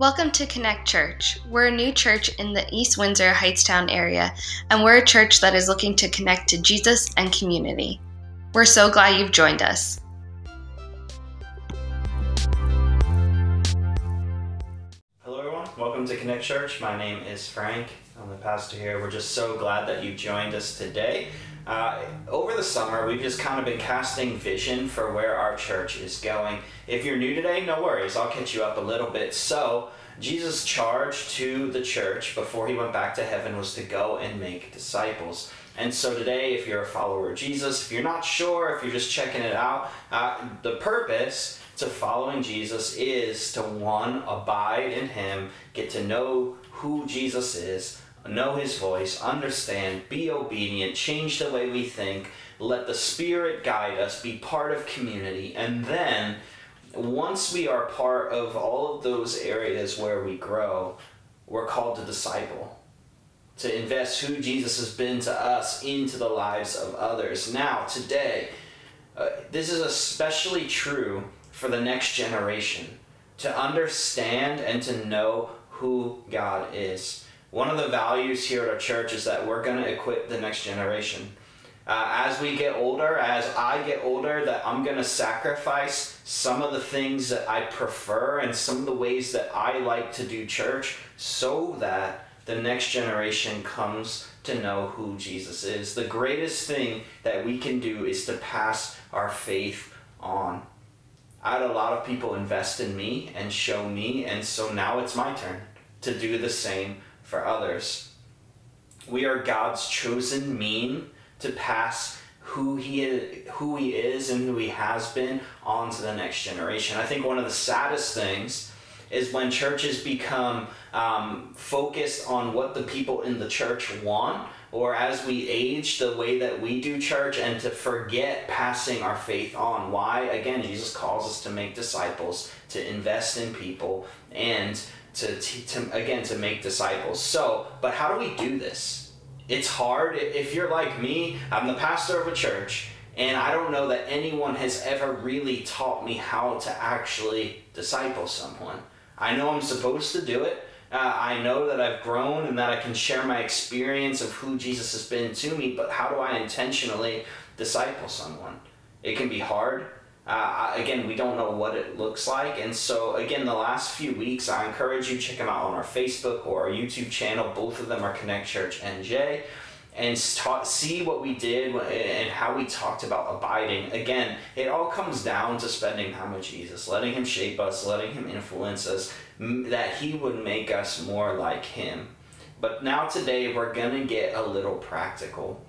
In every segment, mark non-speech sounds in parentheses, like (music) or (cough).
Welcome to Connect Church. We're a new church in the East Windsor Hightstown area, and we're a church that is looking to connect to Jesus and community. We're so glad you've joined us. Hello, everyone. Welcome to Connect Church. My name is Frank. I'm the pastor here. We're just so glad that you joined us today. Uh, over the summer, we've just kind of been casting vision for where our church is going. If you're new today, no worries. I'll catch you up a little bit. So, Jesus' charge to the church before he went back to heaven was to go and make disciples. And so today, if you're a follower of Jesus, if you're not sure, if you're just checking it out, uh, the purpose to following Jesus is to one, abide in him, get to know who Jesus is, know his voice, understand, be obedient, change the way we think, let the Spirit guide us, be part of community, and then once we are part of all of those areas where we grow, we're called to disciple. To invest who Jesus has been to us into the lives of others. Now, today, uh, this is especially true for the next generation to understand and to know who God is. One of the values here at our church is that we're going to equip the next generation. Uh, as we get older, as I get older, that I'm going to sacrifice some of the things that I prefer and some of the ways that I like to do church so that the next generation comes to know who Jesus is. The greatest thing that we can do is to pass our faith on. I had a lot of people invest in me and show me, and so now it's my turn to do the same for others. We are God's chosen mean to pass who he is, who he is and who he has been on to the next generation. I think one of the saddest things is when churches become um, focused on what the people in the church want or as we age the way that we do church and to forget passing our faith on why again jesus calls us to make disciples to invest in people and to, to again to make disciples. So, but how do we do this? It's hard. If you're like me, I'm the pastor of a church, and I don't know that anyone has ever really taught me how to actually disciple someone. I know I'm supposed to do it. Uh, I know that I've grown and that I can share my experience of who Jesus has been to me, but how do I intentionally disciple someone? It can be hard. Uh, again, we don't know what it looks like. And so, again, the last few weeks, I encourage you check them out on our Facebook or our YouTube channel. Both of them are Connect Church NJ. And see what we did and how we talked about abiding. Again, it all comes down to spending time with Jesus, letting Him shape us, letting Him influence us, that He would make us more like Him. But now, today, we're going to get a little practical.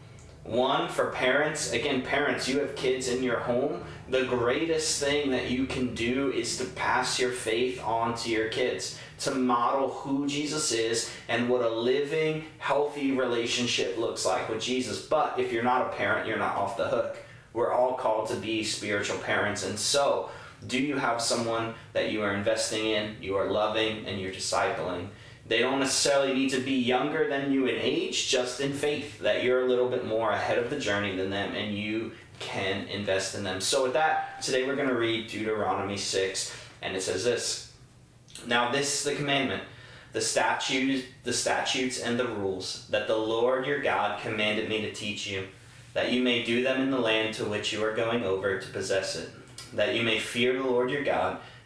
One, for parents, again, parents, you have kids in your home. The greatest thing that you can do is to pass your faith on to your kids, to model who Jesus is and what a living, healthy relationship looks like with Jesus. But if you're not a parent, you're not off the hook. We're all called to be spiritual parents. And so, do you have someone that you are investing in, you are loving, and you're discipling? They don't necessarily need to be younger than you in age, just in faith, that you're a little bit more ahead of the journey than them and you can invest in them. So, with that, today we're going to read Deuteronomy 6, and it says this Now, this is the commandment. The statutes, the statutes and the rules that the Lord your God commanded me to teach you, that you may do them in the land to which you are going over to possess it, that you may fear the Lord your God,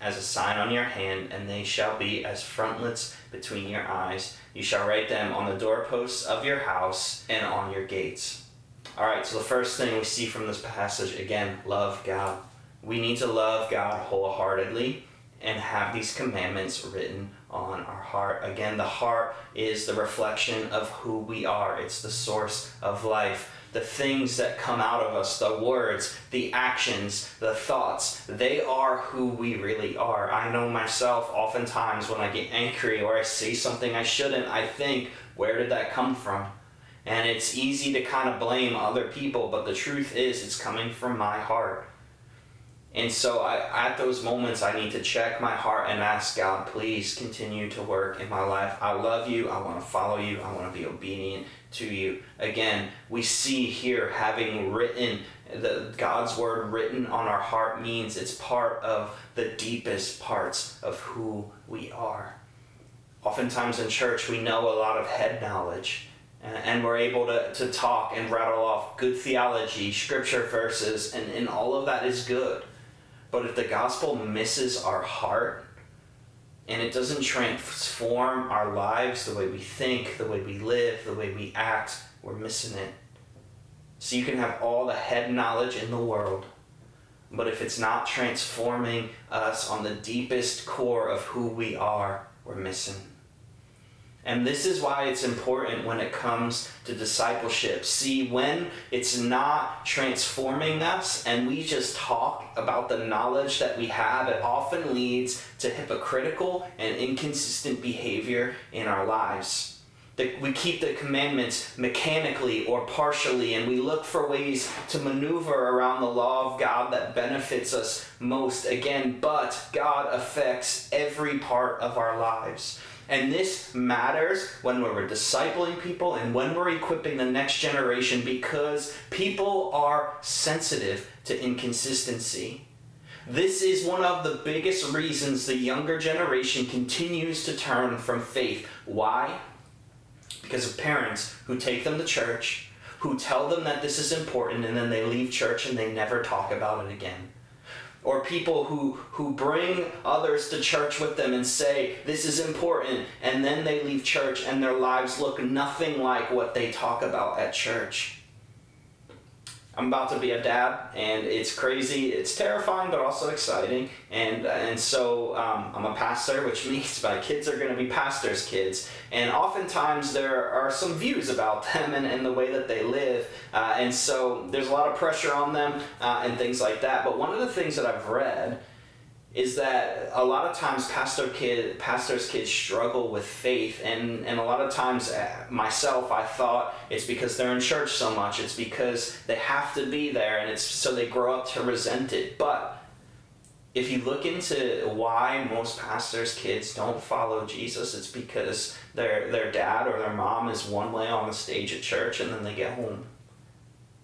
as a sign on your hand, and they shall be as frontlets between your eyes. You shall write them on the doorposts of your house and on your gates. All right, so the first thing we see from this passage again, love God. We need to love God wholeheartedly and have these commandments written on our heart. Again, the heart is the reflection of who we are, it's the source of life. The things that come out of us, the words, the actions, the thoughts, they are who we really are. I know myself, oftentimes when I get angry or I say something I shouldn't, I think, where did that come from? And it's easy to kind of blame other people, but the truth is, it's coming from my heart. And so I, at those moments, I need to check my heart and ask God, please continue to work in my life. I love you. I want to follow you. I want to be obedient to you. Again, we see here having written the God's word written on our heart means it's part of the deepest parts of who we are. Oftentimes in church, we know a lot of head knowledge and we're able to, to talk and rattle off good theology, scripture verses, and, and all of that is good. But if the gospel misses our heart and it doesn't transform our lives, the way we think, the way we live, the way we act, we're missing it. So you can have all the head knowledge in the world, but if it's not transforming us on the deepest core of who we are, we're missing. And this is why it's important when it comes to discipleship. See, when it's not transforming us and we just talk about the knowledge that we have, it often leads to hypocritical and inconsistent behavior in our lives. We keep the commandments mechanically or partially, and we look for ways to maneuver around the law of God that benefits us most. Again, but God affects every part of our lives. And this matters when we're discipling people and when we're equipping the next generation because people are sensitive to inconsistency. This is one of the biggest reasons the younger generation continues to turn from faith. Why? Because of parents who take them to church, who tell them that this is important, and then they leave church and they never talk about it again or people who who bring others to church with them and say this is important and then they leave church and their lives look nothing like what they talk about at church I'm about to be a dad, and it's crazy. It's terrifying, but also exciting. And and so um, I'm a pastor, which (laughs) means my kids are going to be pastors' kids. And oftentimes there are some views about (laughs) them and, and the way that they live. Uh, and so there's a lot of pressure on them uh, and things like that. But one of the things that I've read is that a lot of times pastor kid pastors kids struggle with faith. And and a lot of times uh, myself I thought it's because they're in church so much. It's because they have to be there and it's so they grow up to resent it. But if you look into why most pastors kids don't follow Jesus it's because their their dad or their mom is one way on the stage at church and then they get home.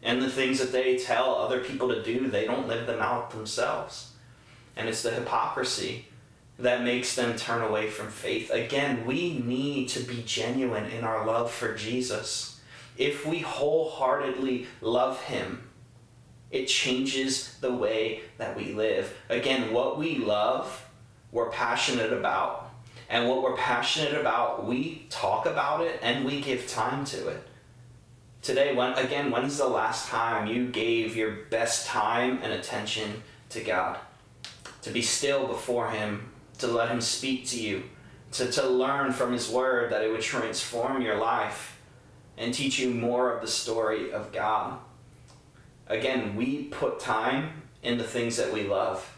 And the things that they tell other people to do they don't live them out themselves and it's the hypocrisy that makes them turn away from faith. Again, we need to be genuine in our love for Jesus. If we wholeheartedly love Him, it changes the way that we live. Again, what we love, we're passionate about. And what we're passionate about, we talk about it and we give time to it. Today, when, again, when's the last time you gave your best time and attention to God? To be still before Him, to let Him speak to you, to, to learn from His Word that it would transform your life and teach you more of the story of God. Again, we put time in the things that we love.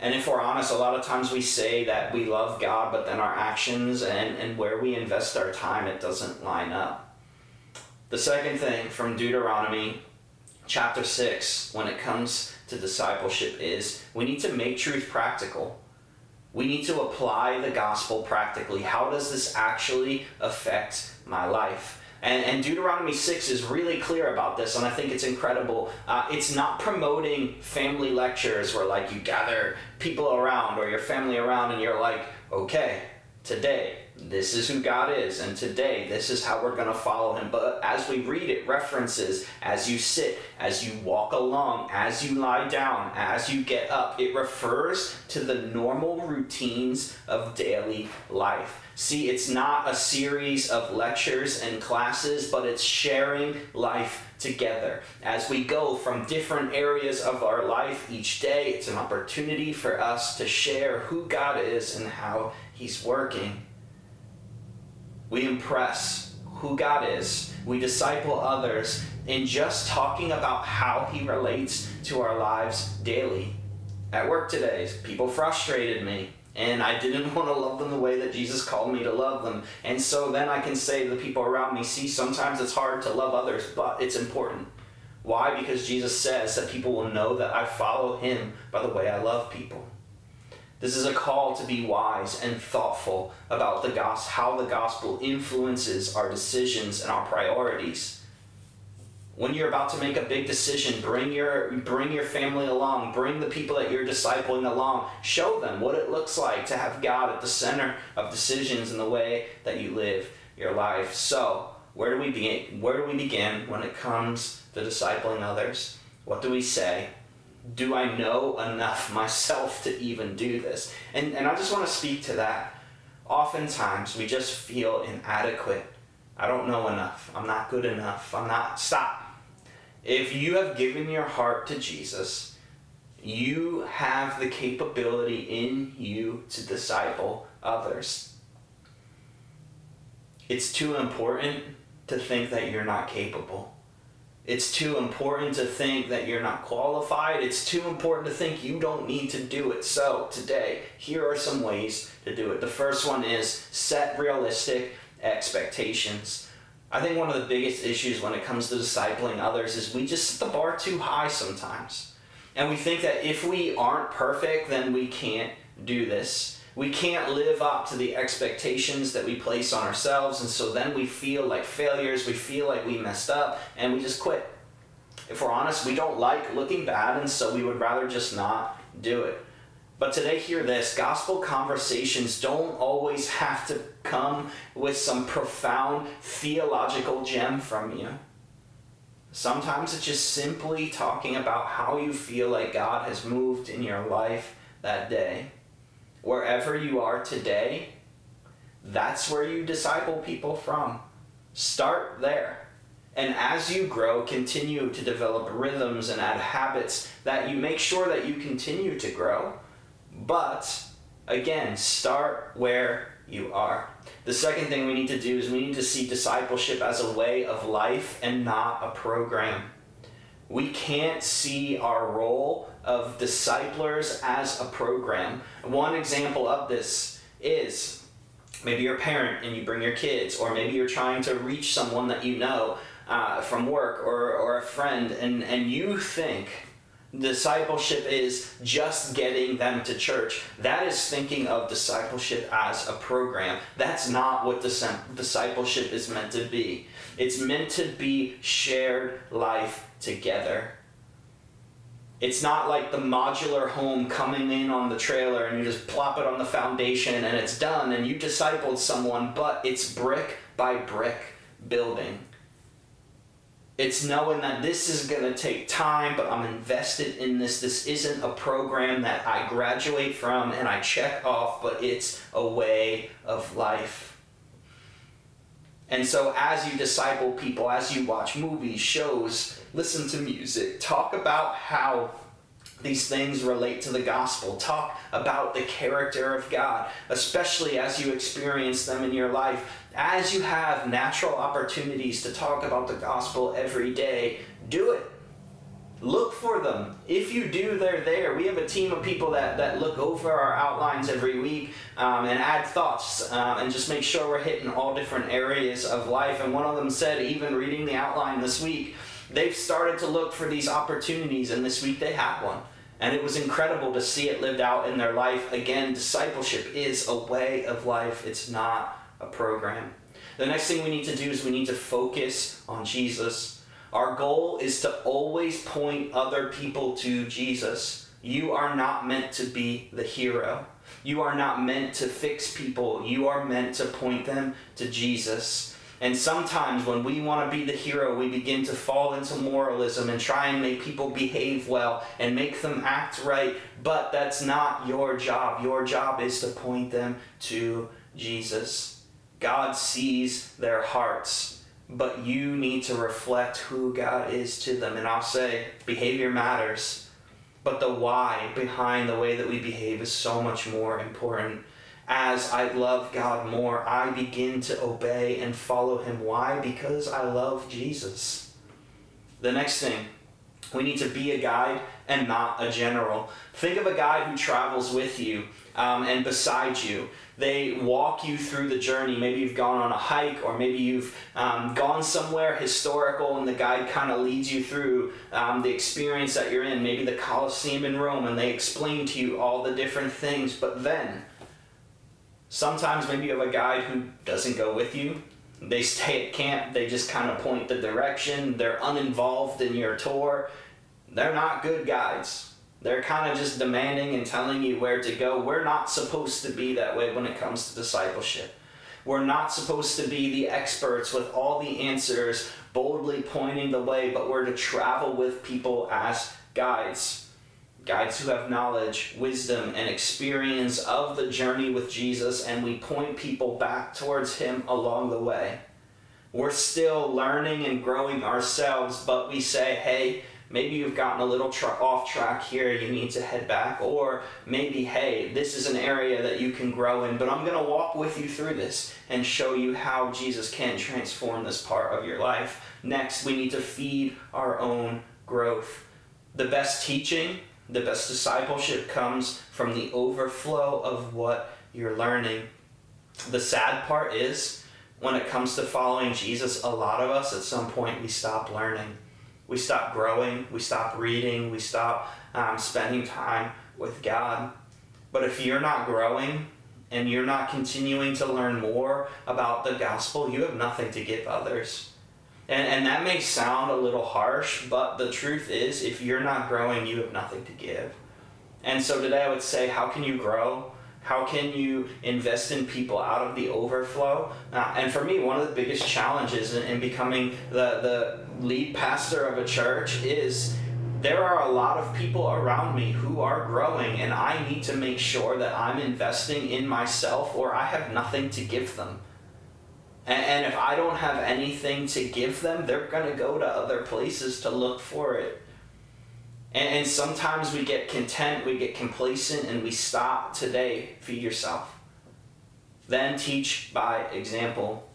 And if we're honest, a lot of times we say that we love God, but then our actions and, and where we invest our time, it doesn't line up. The second thing from Deuteronomy chapter 6, when it comes to discipleship is we need to make truth practical. We need to apply the gospel practically. How does this actually affect my life? And, and Deuteronomy 6 is really clear about this, and I think it's incredible. Uh, it's not promoting family lectures where, like, you gather people around or your family around and you're like, okay, today, this is who God is, and today this is how we're going to follow Him. But as we read it, references as you sit, as you walk along, as you lie down, as you get up, it refers to the normal routines of daily life. See, it's not a series of lectures and classes, but it's sharing life together. As we go from different areas of our life each day, it's an opportunity for us to share who God is and how He's working. We impress who God is, we disciple others in just talking about how He relates to our lives daily. At work today, people frustrated me and I didn't (laughs) want to love them the way that Jesus called me to love them. And so then I can say to the people around me, see, sometimes it's hard to love others, but it's important. Why? Because Jesus says that people will know that I follow him by the way I love people. This is a call to be wise and thoughtful about the gospel, how the gospel influences our decisions and our priorities. When you're about to make a big decision bring your bring your family along bring the people that you're discipling along. Show them what it looks like to have god at the center of decisions in the way that you live your life. So where do we begin where do we begin when it comes to discipling others? What do we say do i know enough (laughs) myself to even do this? And and i just want to speak to that. Oftentimes we just feel inadequate. I don't know enough. I'm not good enough. I'm not stop. If you have given your heart to Jesus, you have the capability in you to disciple others. It's too important to think that you're not capable. It's too important to think that you're not qualified. It's too important to think you don't need to do it. So, today, here are some ways to do it. The first one is set realistic expectations. I think one of the biggest issues when it comes to discipling others is we just set the bar too high sometimes. And we think that if we aren't perfect, then we can't do this. We can't live up to the expectations that we place on ourselves, and so then we feel like failures, we feel like we messed up, and we just quit. If we're honest, we don't like looking bad, and so we would rather just not do it. But today, hear this gospel conversations don't always have to come with some profound theological gem from you. Sometimes it's just simply talking about how you feel like God has moved in your life that day. Wherever you are today, that's where you disciple people from. Start there. And as you grow, continue to develop rhythms and add habits that you make sure that you continue to grow but again, start where you are. The second thing we need to do is we need to see discipleship as a way of life and not a program. We can't see our role of disciplers as a program. One example of this is maybe you're a parent and you bring your kids, or maybe you're trying to reach someone that you know uh, from work or, or a friend, and, and you think, discipleship is just getting them to church. That is thinking of discipleship as a program. That's not what discipleship is meant to be. It's meant to be shared life together. It's not like the modular home coming in on the trailer and you just plop it on the foundation and it's done and you discipled someone, but it's brick by brick building. It's knowing that this is going to take time, but I'm invested in this. This isn't a program that I graduate from and I check off, but it's a way of life. And so, as you disciple people, as you watch movies, shows, listen to music, talk about how these things relate to the gospel. Talk about the character of God, especially as you experience them in your life. As you have natural opportunities to talk about the gospel every day, do it. Look for them. If you do, they're there. We have a team of people that, that look over our outlines every week um, and add thoughts uh, and just make sure we're hitting all different areas of life. And one of them said, even reading the outline this week, they've started to look for these opportunities, and this week they had one. And it was incredible to see it lived out in their life. Again, discipleship is a way of life, it's not a program. The next thing we need to do is we need to focus on Jesus. Our goal is to always point other people to Jesus. You are not meant to be the hero. You are not meant to fix people. You are meant to point them to Jesus. And sometimes when we want to be the hero, we begin to fall into moralism and try and make people behave well and make them act right. But that's not your job. Your job is to point them to Jesus. God sees their hearts, but you need to reflect who God is to them. And I'll say, behavior matters, but the why behind the way that we behave is so much more important as I love God more, I begin to obey and follow Him. Why? Because I love Jesus. The next thing, we need to be a guide and not a general. Think of a guide who travels with you um, and beside you. They walk you through the journey. Maybe you've gone on a hike, or maybe you've um, gone somewhere historical, and the guide kind of leads you through um, the experience that you're in. Maybe the Colosseum in Rome, and they explain to you all the different things. But then, Sometimes maybe you have a guide who doesn't go with you. They stay at camp, they just kind of point the direction, they're uninvolved in your tour. They're not good guides. They're kind of just demanding and telling you where to go. We're not supposed to be that way when it comes to discipleship. We're not supposed to be the experts with all the answers, boldly pointing the way, but we're to travel with people as guides guides who have knowledge, wisdom, and experience of the journey with Jesus, and we point people back towards Him along the way. We're still learning and growing ourselves, but we say, hey, maybe you've gotten a little tra- off track here, you need to head back. Or maybe, hey, this is an area that you can grow in, but I'm going to walk with you through this and show you how Jesus can transform this part of your life. Next, we need to feed our own growth. The best teaching the best discipleship comes from the overflow of what you're learning. The sad part is, when it comes to following Jesus, a lot of us at some point we stop learning. We stop growing, we stop reading, we stop um, spending time with God. But if you're not growing and you're not continuing to learn more about the gospel, you have nothing to give others. And, and that may sound a little harsh, but the truth is, if you're not growing, you have nothing to give. And so today I would say, how can you grow? How can you invest in people out of the overflow? Uh, and for me, one of the biggest challenges in, in becoming the, the lead pastor of a church is there are a lot of people around me who are growing, and I need to make sure that I'm investing in myself or I have nothing to give them. And, if I don't have anything to give them, they're going to go to other places to look for it. And, and sometimes we get content, we get complacent, and we stop today. Feed yourself. Then teach by example.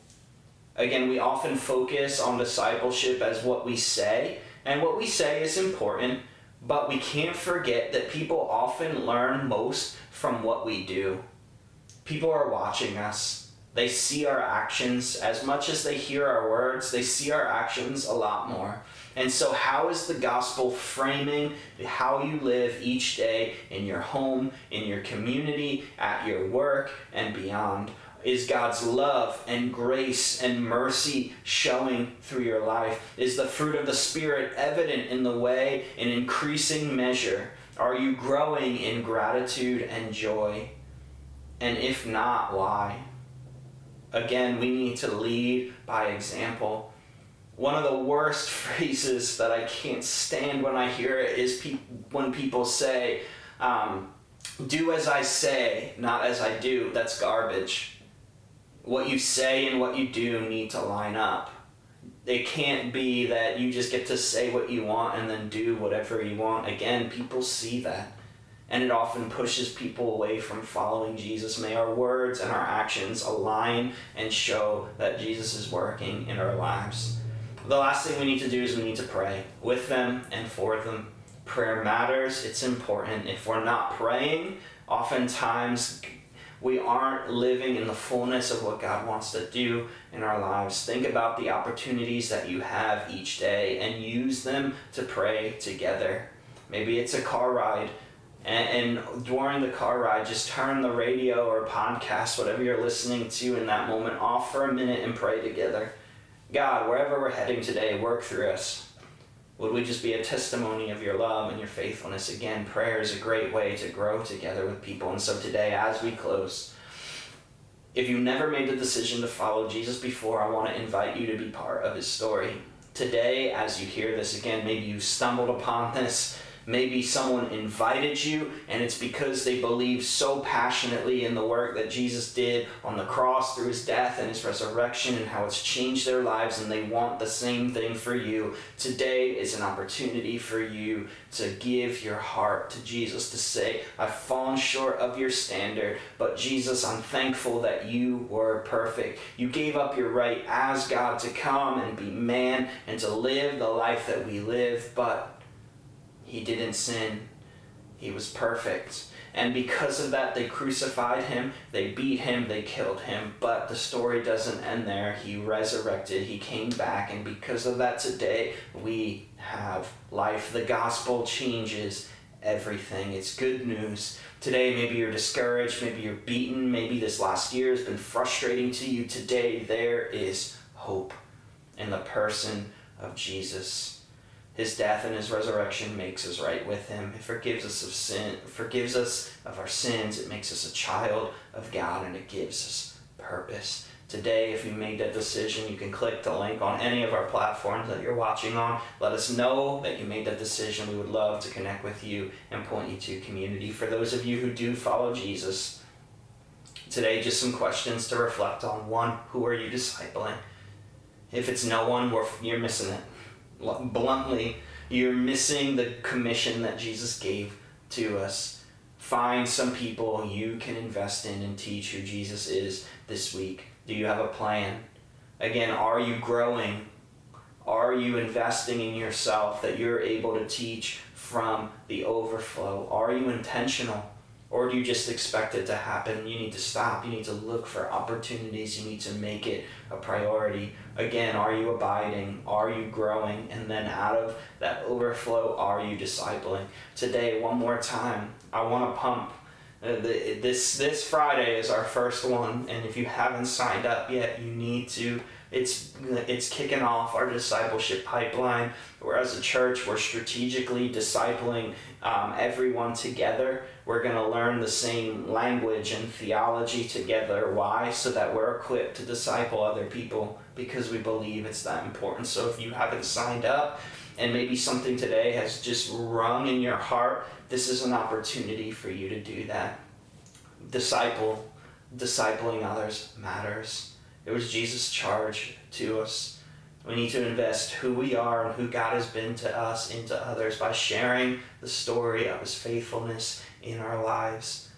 Again, we often focus on discipleship as what we say, and what we say is important, but we can't forget that people often learn most from what we do. People are watching us they see our actions as much as they hear our words, they see our actions a lot more. And so, how is the gospel framing how you live each day in your home, in your community, at your work, and beyond? Is God's love and grace and mercy showing through your life? Is the fruit of the Spirit evident in the way, in increasing measure? Are you growing in gratitude and joy? And if not, why? Again, we need to lead by example. One of the worst (laughs) phrases that I can't stand when I hear it is pe- when people say, um, do as I say, not as I do. That's garbage. What you say and what you do need to line up. It can't be that you just get to say what you want and then do whatever you want. Again, people see that and it often pushes people away from following Jesus. May our words and our actions align and show that Jesus is working in our lives. The last thing we need to do is we need to pray with them and for them. Prayer matters, it's important. If we're not praying, oftentimes we aren't living in the fullness of what God wants to do in our lives. Think about the opportunities that you have each day and use them to pray together. Maybe it's a car ride and, and, during the car ride, just turn the radio or podcast, whatever you're listening to in that moment, off for a minute and pray together. God, wherever we're heading today, work through us. Would we just be a testimony of your love and your faithfulness? Again, prayer is a great way to grow together with people. And so today, as we close, if you never made the decision to follow Jesus before, I want to invite you to be part of his story. Today, as you hear this again, maybe you stumbled upon this Maybe someone invited you, and it's because they believe so passionately in the work that Jesus did on the cross through his death and his resurrection and how it's changed their lives, and they want the same thing for you. Today is an opportunity for you to give your heart to Jesus, to say, I've fallen short of your standard, but Jesus, I'm thankful that you were perfect. You gave up your right as God to come and be man and to live the life that we live, but he didn't sin. He was perfect. And because of that, they crucified him, they beat him, they killed him. But the story doesn't end there. He resurrected, he came back, and because of that, today we have life. The gospel changes everything. It's good news. Today, maybe you're discouraged, maybe you're beaten, maybe this last year has been frustrating to you. Today, there is hope in the person of Jesus. His death and his resurrection makes us right with him. It forgives us of sin, forgives us of our sins. It makes us a child of God and it gives us purpose. Today, if you made that decision, you can click the link on any of our platforms that you're watching on. Let us know that you made that decision. We would love to connect with you and point you to community. For those of you who do follow Jesus, today just some questions to reflect on. One, who are you discipling? If it's no one, you're missing it bluntly, you're missing the commission that Jesus gave to us. Find some people you can invest in and teach who Jesus is this week. Do you have a plan? Again, are you growing? Are you investing in yourself that you're able to teach from the overflow? Are you intentional? Or do you just expect it to happen? You need to stop. You need to look for opportunities. You need to make it a priority. Again, are you abiding? Are you growing? And then out of that overflow, are you discipling? Today, one more time, I want to pump. Uh, this this Friday is our first one, and if you haven't signed up yet, you need to it's it's kicking off our discipleship pipeline. Where as a church, we're strategically discipling um, everyone together. We're going to learn the same language and theology together. Why? So that we're equipped to disciple other people because we believe it's that important. So if you haven't signed up, and maybe something today has just rung in your heart, this is an opportunity for you to do that. Disciple, discipling others matters. It was Jesus' charge to us. We need to invest who we are and who God has been to us into others by sharing the story of his faithfulness in our lives.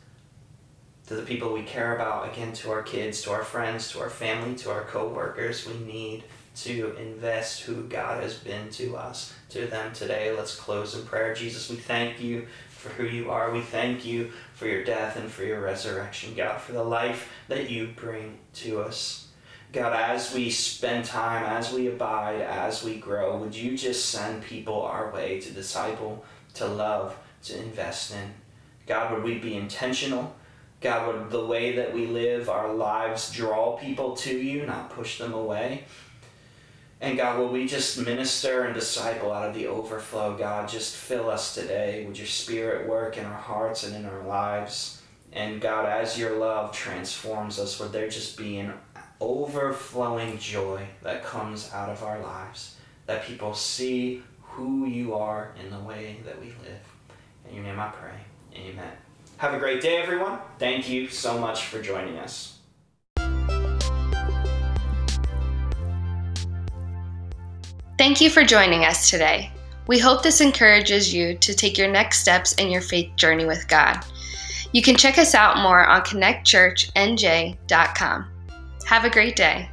To the people we care about, again, to our kids, to our friends, to our family, to our co-workers, we need to invest who God has been to us, to them today. Let's close in prayer. Jesus, we thank you for who you are. We thank you for your death and for your resurrection, God, for the life that you bring to us. God, as we spend time, as we abide, as we grow, would you just send people our way to disciple, to love, to invest in? God, would we be intentional? God, would the way that we live our lives draw people to you, not push them away? And God, will we just minister and disciple out of the overflow? God, just fill us today. Would your spirit work in our hearts and in our lives? And God, as your love transforms us, would there just be an overflowing joy that comes out of our lives, that people see who you are in the way that we live. In your name I pray. Amen. Have a great day, everyone. Thank you so much for joining us. Thank you for joining us today. We hope this encourages you to take your next steps in your faith journey with God. You can check us out more on connectchurchnj.com. Have a great day.